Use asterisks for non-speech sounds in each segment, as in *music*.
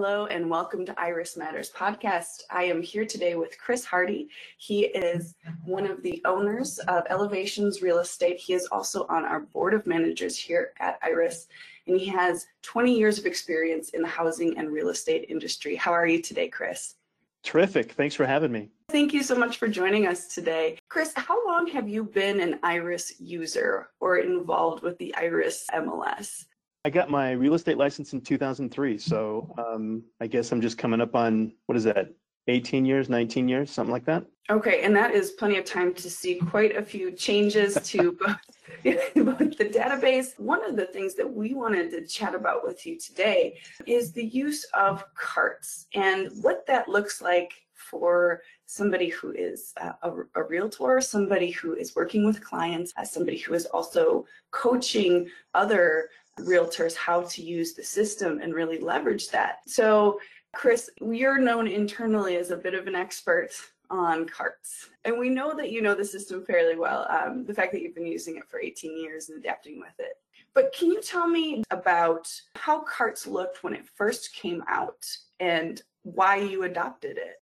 Hello and welcome to Iris Matters podcast. I am here today with Chris Hardy. He is one of the owners of Elevations Real Estate. He is also on our board of managers here at Iris, and he has 20 years of experience in the housing and real estate industry. How are you today, Chris? Terrific. Thanks for having me. Thank you so much for joining us today. Chris, how long have you been an Iris user or involved with the Iris MLS? I got my real estate license in 2003. So um, I guess I'm just coming up on, what is that, 18 years, 19 years, something like that. Okay, and that is plenty of time to see quite a few changes to *laughs* both, *laughs* both the database. One of the things that we wanted to chat about with you today is the use of carts and what that looks like for somebody who is a, a, realtor, somebody who is working with clients, as somebody who is also coaching other realtors how to use the system and really leverage that. So, Chris, you're known internally as a bit of an expert on carts. And we know that you know the system fairly well, um, the fact that you've been using it for 18 years and adapting with it. But can you tell me about how carts looked when it first came out and why you adopted it?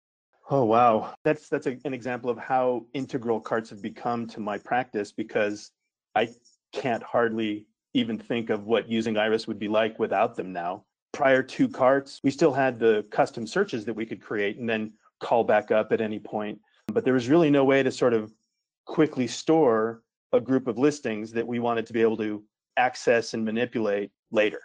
Oh wow, that's that's a, an example of how integral carts have become to my practice because I can't hardly even think of what using Iris would be like without them now. Prior to carts, we still had the custom searches that we could create and then call back up at any point. But there was really no way to sort of quickly store a group of listings that we wanted to be able to access and manipulate later.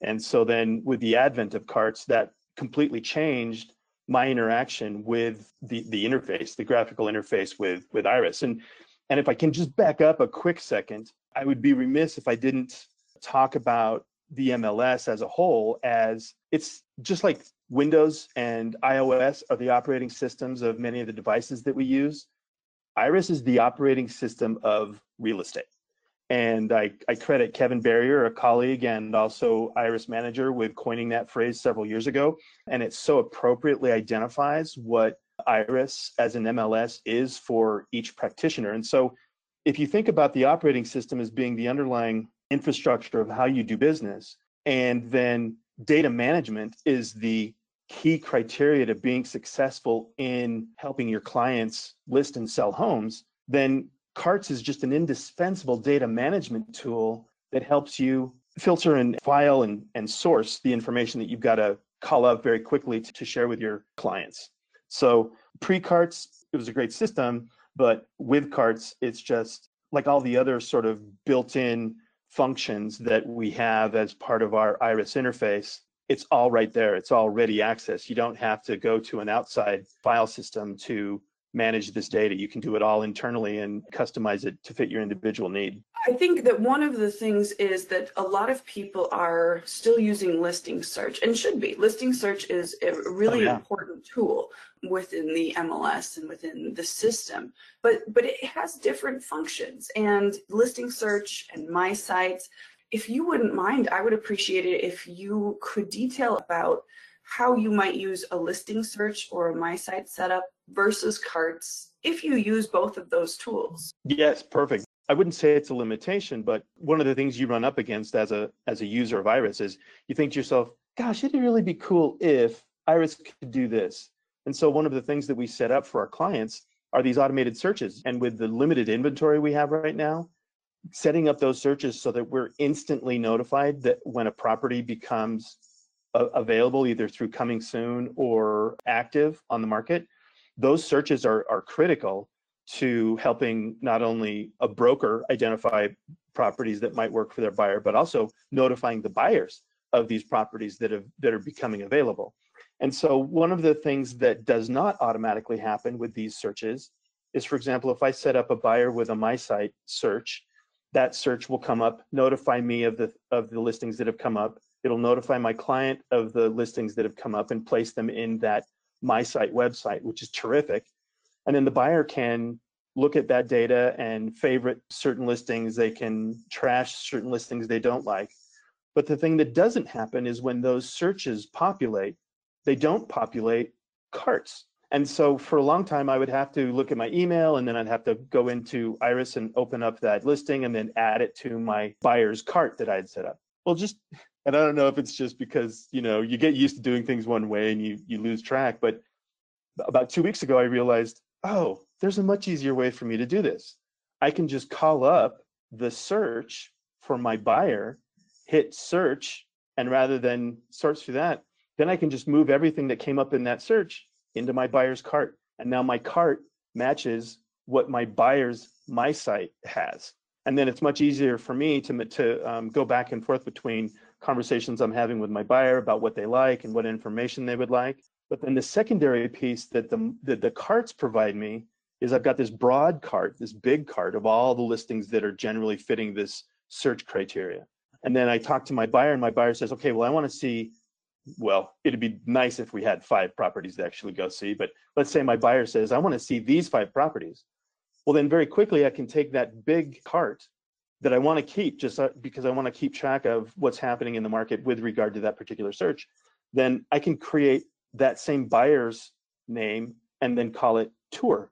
And so then with the advent of carts, that completely changed my interaction with the, the interface, the graphical interface with, with Iris. And, and if I can just back up a quick second, I would be remiss if I didn't talk about the MLS as a whole as it's just like Windows and iOS are the operating systems of many of the devices that we use. Iris is the operating system of real estate. And I, I credit Kevin Barrier, a colleague and also Iris manager, with coining that phrase several years ago. And it so appropriately identifies what Iris as an MLS is for each practitioner. And so if you think about the operating system as being the underlying infrastructure of how you do business, and then data management is the key criteria to being successful in helping your clients list and sell homes, then Carts is just an indispensable data management tool that helps you filter and file and, and source the information that you've got to call up very quickly to, to share with your clients. So pre-carts, it was a great system, but with carts, it's just like all the other sort of built-in functions that we have as part of our Iris interface. It's all right there. It's all ready access. You don't have to go to an outside file system to manage this data. You can do it all internally and customize it to fit your individual need. I think that one of the things is that a lot of people are still using listing search and should be. Listing search is a really oh, yeah. important tool within the MLS and within the system. But but it has different functions and listing search and my sites if you wouldn't mind, I would appreciate it if you could detail about how you might use a listing search or a my site setup versus carts if you use both of those tools. Yes, perfect. I wouldn't say it's a limitation, but one of the things you run up against as a as a user of Iris is you think to yourself, gosh, it'd really be cool if Iris could do this. And so one of the things that we set up for our clients are these automated searches. And with the limited inventory we have right now, setting up those searches so that we're instantly notified that when a property becomes available either through coming soon or active on the market, those searches are, are critical to helping not only a broker identify properties that might work for their buyer, but also notifying the buyers of these properties that have that are becoming available. And so one of the things that does not automatically happen with these searches is, for example, if I set up a buyer with a my site search, that search will come up, notify me of the of the listings that have come up, It'll notify my client of the listings that have come up and place them in that my site website, which is terrific. And then the buyer can look at that data and favorite certain listings. They can trash certain listings they don't like. But the thing that doesn't happen is when those searches populate, they don't populate carts. And so for a long time, I would have to look at my email and then I'd have to go into Iris and open up that listing and then add it to my buyer's cart that I had set up. Well, just and I don't know if it's just because you know you get used to doing things one way and you you lose track. But about two weeks ago, I realized, oh, there's a much easier way for me to do this. I can just call up the search for my buyer, hit search, and rather than search through that, then I can just move everything that came up in that search into my buyer's cart. And now my cart matches what my buyer's my site has. And then it's much easier for me to, to um, go back and forth between conversations I'm having with my buyer about what they like and what information they would like. But then the secondary piece that the, that the carts provide me is I've got this broad cart, this big cart of all the listings that are generally fitting this search criteria. And then I talk to my buyer and my buyer says, okay, well, I want to see, well, it'd be nice if we had five properties to actually go see, but let's say my buyer says, I want to see these five properties. Well, then very quickly I can take that big cart that I want to keep just uh, because I want to keep track of what's happening in the market with regard to that particular search. Then I can create that same buyer's name and then call it tour.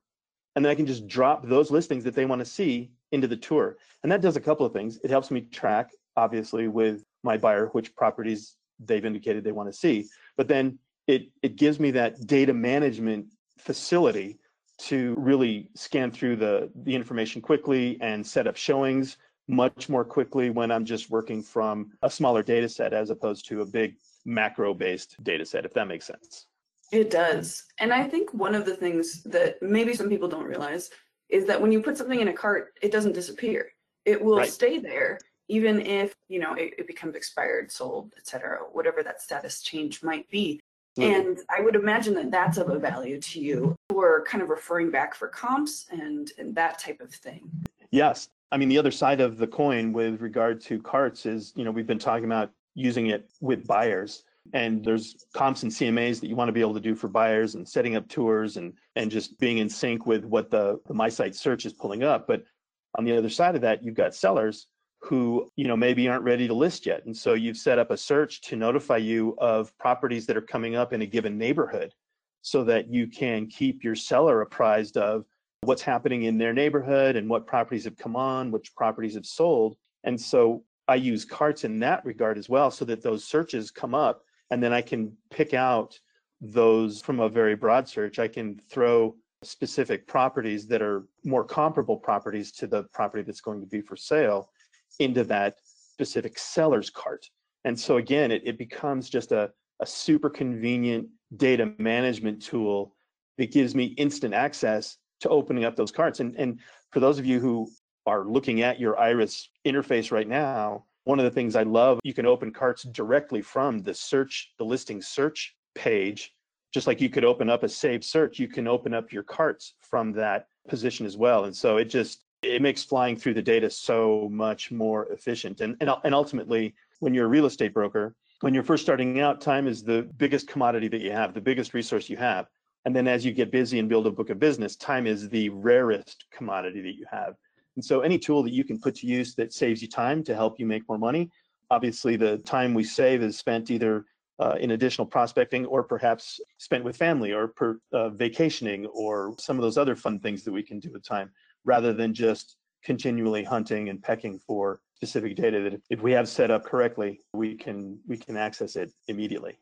And then I can just drop those listings that they want to see into the tour. And that does a couple of things. It helps me track, obviously, with my buyer, which properties they've indicated they want to see. But then it, it gives me that data management facility to really scan through the, the information quickly and set up showings much more quickly when I'm just working from a smaller data set as opposed to a big macro based data set, if that makes sense. It does. And I think one of the things that maybe some people don't realize is that when you put something in a cart, it doesn't disappear. It will right. stay there even if you know it, it becomes expired, sold, etc., whatever that status change might be. And I would imagine that that's of a value to you for kind of referring back for comps and, and that type of thing. Yes. I mean, the other side of the coin with regard to carts is, you know, we've been talking about using it with buyers and there's comps and CMAs that you want to be able to do for buyers and setting up tours and and just being in sync with what the, the my site search is pulling up. But on the other side of that, you've got sellers who you know maybe aren't ready to list yet. And so you've set up a search to notify you of properties that are coming up in a given neighborhood so that you can keep your seller apprised of what's happening in their neighborhood and what properties have come on which properties have sold. And so i use carts in that regard as well so that those searches come up and then i can pick out those from a very broad search. I can throw specific properties that are more comparable properties to the property that's going to be for sale into that specific seller's cart. And so again, it, it becomes just a, a super convenient data management tool that gives me instant access to opening up those carts. And, and for those of you who are looking at your Iris interface right now, one of the things I love, you can open carts directly from the search, the listing search page. Just like you could open up a saved search, you can open up your carts from that position as well. And so it just it makes flying through the data so much more efficient. And, and, and ultimately, when you're a real estate broker, when you're first starting out, time is the biggest commodity that you have, the biggest resource you have. And then as you get busy and build a book of business, time is the rarest commodity that you have. And so any tool that you can put to use that saves you time to help you make more money, obviously the time we save is spent either uh, in additional prospecting or perhaps spent with family or per, uh, vacationing or some of those other fun things that we can do with time rather than just continually hunting and pecking for specific data that if we have set up correctly, we can we can access it immediately.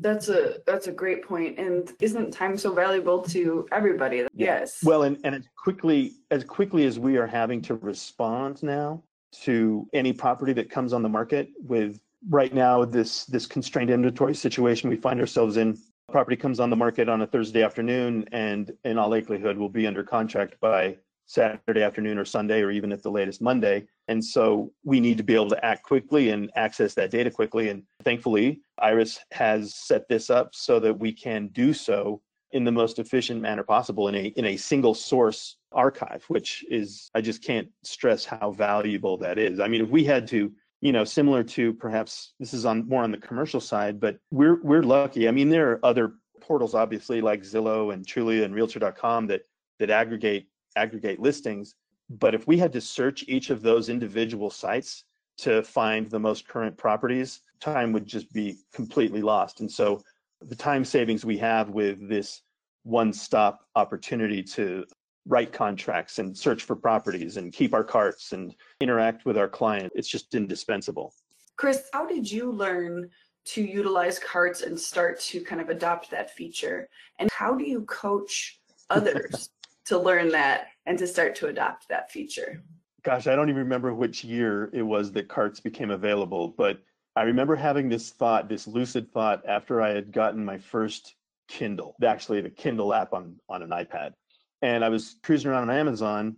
That's a that's a great point. And isn't time so valuable to everybody? Yes. Well, and, and as quickly as quickly as we are having to respond now to any property that comes on the market with right now this this constrained inventory situation we find ourselves in property comes on the market on a Thursday afternoon and in all likelihood will be under contract by Saturday afternoon or Sunday, or even at the latest Monday. And so we need to be able to act quickly and access that data quickly. And thankfully, Iris has set this up so that we can do so in the most efficient manner possible in a in a single source archive, which is I just can't stress how valuable that is. I mean, if we had to you know similar to perhaps this is on more on the commercial side but we're we're lucky i mean there are other portals obviously like zillow and trulia and realtor.com that that aggregate aggregate listings. But if we had to search each of those individual sites to find the most current properties, time would just be completely lost. And so the time savings we have with this one stop opportunity to write contracts and search for properties and keep our carts and interact with our client, it's just indispensable. Chris, how did you learn to utilize carts and start to kind of adopt that feature? And how do you coach others *laughs* to learn that and to start to adopt that feature? Gosh, I don't even remember which year it was that carts became available, but I remember having this thought, this lucid thought after I had gotten my first Kindle, actually the Kindle app on, on an iPad. And I was cruising around on Amazon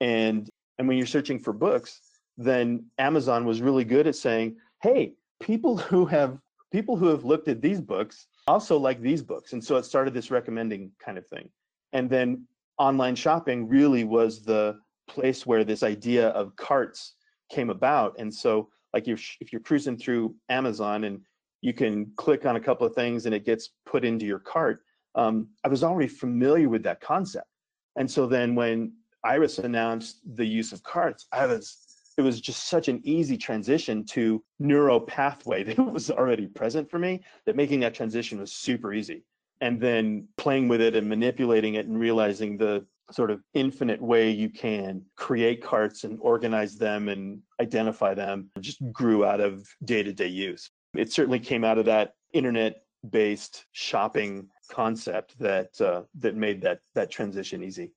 and and when you're searching for books, then Amazon was really good at saying, hey, people who have people who have looked at these books also like these books. And so it started this recommending kind of thing. And then online shopping really was the place where this idea of carts came about. And so like if, if you're cruising through Amazon and you can click on a couple of things and it gets put into your cart, um, I was already familiar with that concept. And so then when Iris announced the use of carts, I was it was just such an easy transition to neuro pathway *laughs* that was already present for me that making that transition was super easy. And then playing with it and manipulating it and realizing the sort of infinite way you can create carts and organize them and identify them just grew out of day-to-day use. It certainly came out of that internet based shopping concept that uh, that made that that transition easy.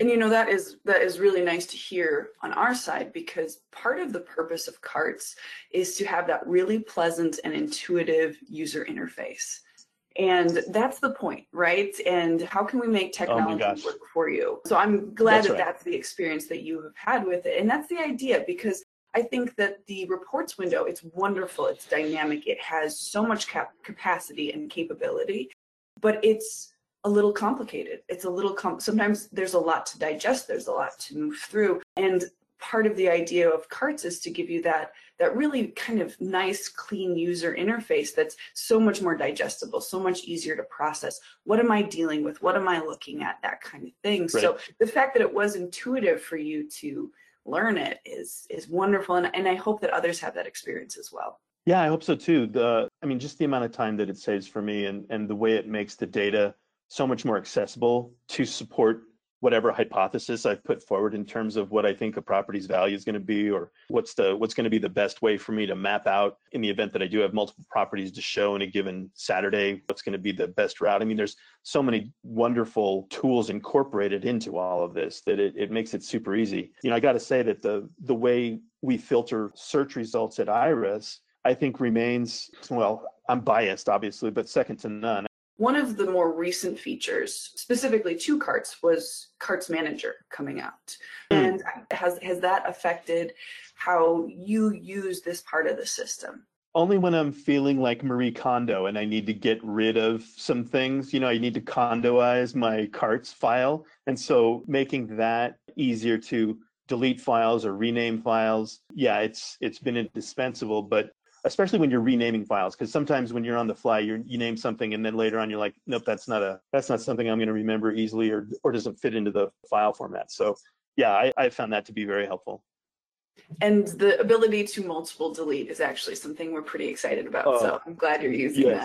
And you know that is that is really nice to hear on our side because part of the purpose of carts is to have that really pleasant and intuitive user interface. And that's the point, right? And how can we make oh technology oh work for you? So I'm glad that's that right. that's the experience that you have had with it. And that's the idea because I think that the reports window, it's wonderful, it's dynamic, it has so much cap- capacity and capability, but it's a little complicated. It's a little com- sometimes there's a lot to digest, there's a lot to move through. And part of the idea of carts is to give you that that really kind of nice clean user interface that's so much more digestible so much easier to process. What am i dealing with? What am i looking at? That kind of thing. Right. so the fact that it was intuitive for you to learn it is is wonderful and, and i hope that others have that experience as well. Yeah i hope so too. The i mean just the amount of time that it saves for me and and the way it makes the data so much more accessible to support whatever hypothesis I've put forward in terms of what I think a property's value is going to be, or what's the what's going to be the best way for me to map out in the event that I do have multiple properties to show in a given Saturday, what's going to be the best route. I mean, there's so many wonderful tools incorporated into all of this that it, it makes it super easy. You know, I got to say that the the way we filter search results at Iris, I think remains well. I'm biased, obviously, but second to none. One of the more recent features, specifically to Carts, was Carts Manager coming out. Mm. And has has that affected how you use this part of the system? Only when I'm feeling like Marie Kondo and I need to get rid of some things. You know, I need to condoize my carts file. And so making that easier to delete files or rename files, yeah, it's it's been indispensable. But especially when you're renaming files because sometimes when you're on the fly you you name something and then later on you're like nope that's not a that's not something i'm going to remember easily or or doesn't fit into the file format. So yeah i, I found that to be very helpful. And the ability to multiple delete is actually something we're pretty excited about oh, so i'm glad you're using yes,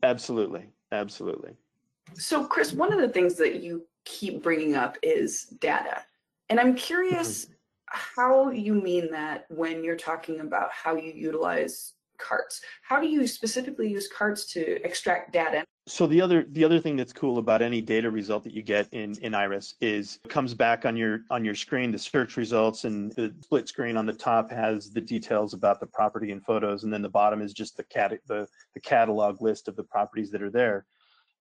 that. Absolutely. Absolutely. So chris one of the things that you keep bringing up is data. And i'm curious mm-hmm. how you mean that when you're talking about how you utilize carts how do you specifically use carts to extract data? So the other the other thing that's cool about any data result that you get in in iris is it comes back on your on your screen. The search results and the split screen on the top has the details about the property and photos and then the bottom is just the cat the, the catalog list of the properties that are there.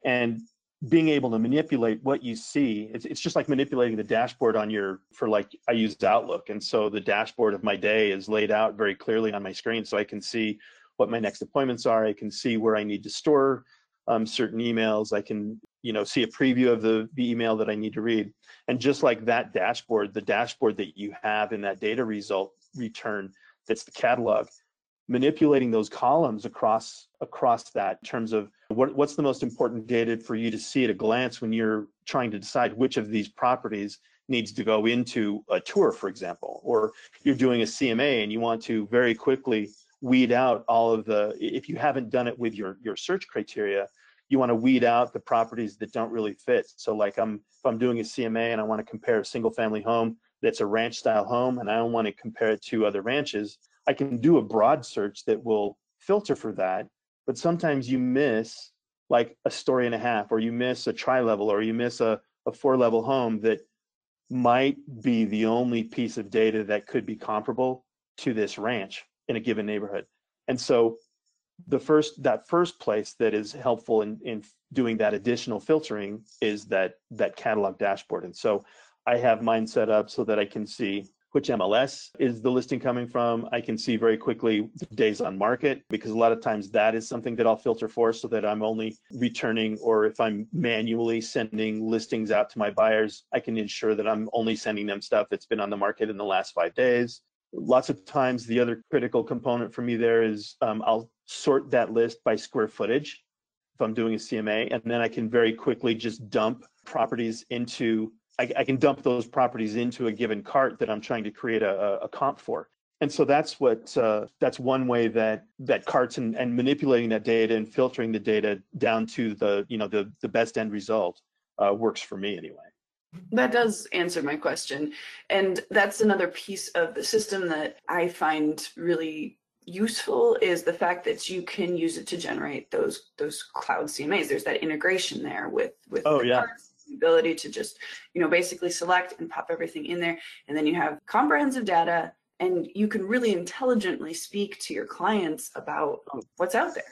And being able to manipulate what you see it's, it's just like manipulating the dashboard on your for like i used outlook and so the dashboard of my day is laid out very clearly on my screen so i can see what my next appointments are i can see where i need to store um, certain emails i can you know see a preview of the, the email that i need to read. And just like that dashboard the dashboard that you have in that data result return that's the catalog. Manipulating those columns across across that in terms of what, what's the most important data for you to see at a glance when you're trying to decide which of these properties needs to go into a tour, for example, or you're doing a CMA and you want to very quickly weed out all of the, if you haven't done it with your, your search criteria, you want to weed out the properties that don't really fit. So like I'm, if I'm doing a CMA and I want to compare a single family home that's a ranch style home and I don't want to compare it to other ranches, I can do a broad search that will filter for that, but sometimes you miss like a story and a half, or you miss a tri level, or you miss a, a four level home that might be the only piece of data that could be comparable to this ranch in a given neighborhood. And so the first that first place that is helpful in, in doing that additional filtering is that that catalog dashboard. And so I have mine set up so that I can see which MLS is the listing coming from. I can see very quickly the days on market because a lot of times that is something that I'll filter for so that I'm only returning or if I'm manually sending listings out to my buyers, I can ensure that I'm only sending them stuff that's been on the market in the last five days. Lots of times, the other critical component for me there is um, I'll sort that list by square footage if I'm doing a CMA, and then I can very quickly just dump properties into I, I, can dump those properties into a given cart that I'm trying to create a, a comp for. And so that's what uh, that's one way that that carts and, and manipulating that data and filtering the data down to the you know the the best end result uh, works for me anyway. That does answer my question, and that's another piece of the system that I find really useful is the fact that you can use it to generate those those cloud CMAs. There's that integration there with with oh yeah. Carts ability to just, you know, basically select and pop everything in there. And then you have comprehensive data and you can really intelligently speak to your clients about what's out there.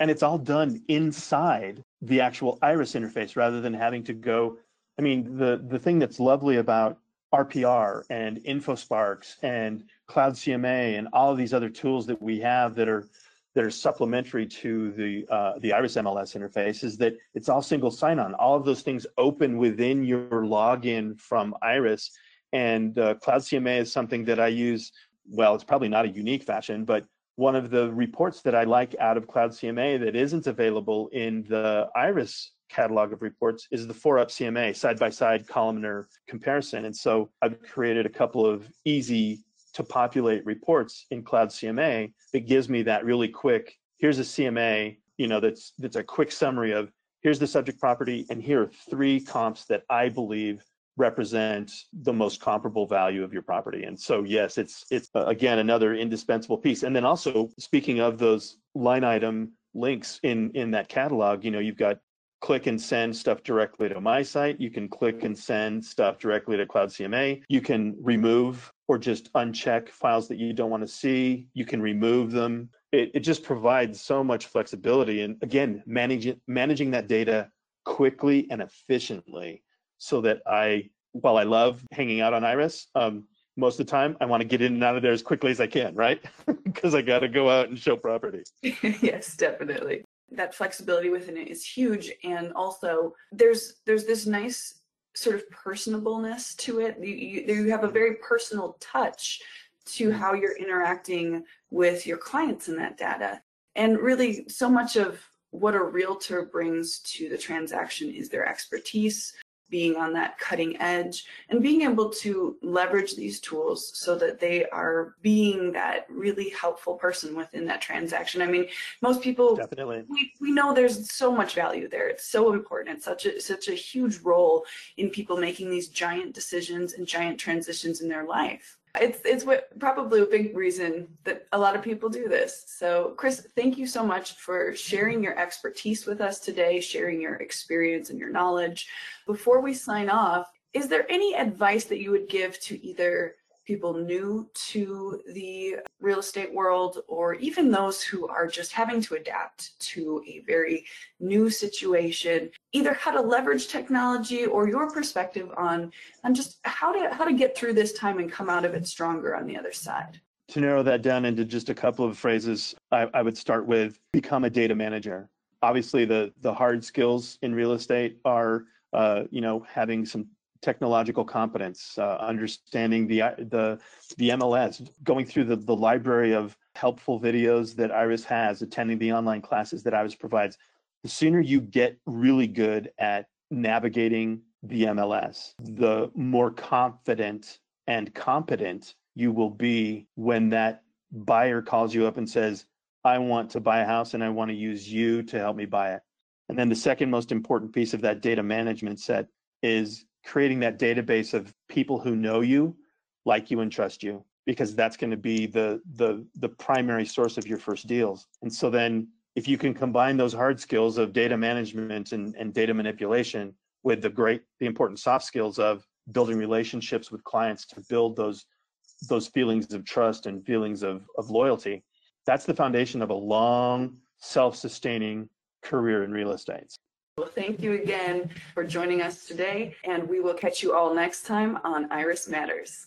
And it's all done inside the actual Iris interface rather than having to go. I mean, the, the thing that's lovely about RPR and InfoSparks and Cloud CMA and all of these other tools that we have that are that are supplementary to the uh, the Iris MLS interface is that it's all single sign-on. All of those things open within your login from Iris, and uh, Cloud CMA is something that I use. Well, it's probably not a unique fashion, but one of the reports that I like out of Cloud CMA that isn't available in the Iris catalog of reports is the 4UP CMA side-by-side columnar comparison. And so I've created a couple of easy to populate reports in Cloud CMA that gives me that really quick, here's a CMA, you know, that's that's a quick summary of here's the subject property and here are three comps that I believe represent the most comparable value of your property. And so yes, it's it's uh, again another indispensable piece. And then also speaking of those line item links in in that catalog, you know, you've got click and send stuff directly to my site. You can click and send stuff directly to Cloud CMA. You can remove or just uncheck files that you don't want to see. You can remove them. It, it just provides so much flexibility. And again, managing managing that data quickly and efficiently so that I, while I love hanging out on Iris, um, most of the time I want to get in and out of there as quickly as I can, right? *laughs* Because I got to go out and show property. *laughs* yes, definitely that flexibility within it is huge and also there's there's this nice sort of personableness to it you, you, you have a very personal touch to mm-hmm. how you're interacting with your clients in that data and really so much of what a realtor brings to the transaction is their expertise being on that cutting edge and being able to leverage these tools so that they are being that really helpful person within that transaction. I mean, most people definitely we, we know there's so much value there. It's so important. It's such a such a huge role in people making these giant decisions and giant transitions in their life. It's it's what probably a big reason that a lot of people do this. So, Chris, thank you so much for sharing your expertise with us today, sharing your experience and your knowledge. Before we sign off, is there any advice that you would give to either people new to the real estate world or even those who are just having to adapt to a very new situation either how to leverage technology or your perspective on on just how to how to get through this time and come out of it stronger on the other side. To narrow that down into just a couple of phrases i, I would start with become a data manager. Obviously the the hard skills in real estate are uh, you know having some technological competence, uh, understanding the the the MLS, going through the, the library of helpful videos that Iris has, attending the online classes that Iris provides. The sooner you get really good at navigating the MLS, the more confident and competent you will be when that buyer calls you up and says, I want to buy a house and I want to use you to help me buy it. And then the second most important piece of that data management set is creating that database of people who know you, like you, and trust you. because that's going to be the the the primary source of your first deals. And so then if you can combine those hard skills of data management and, and data manipulation with the great the important soft skills of building relationships with clients to build those those feelings of trust and feelings of, of loyalty that's the foundation of a long self-sustaining career in real estate Well, thank you again for joining us today, and we will catch you all next time on Iris Matters.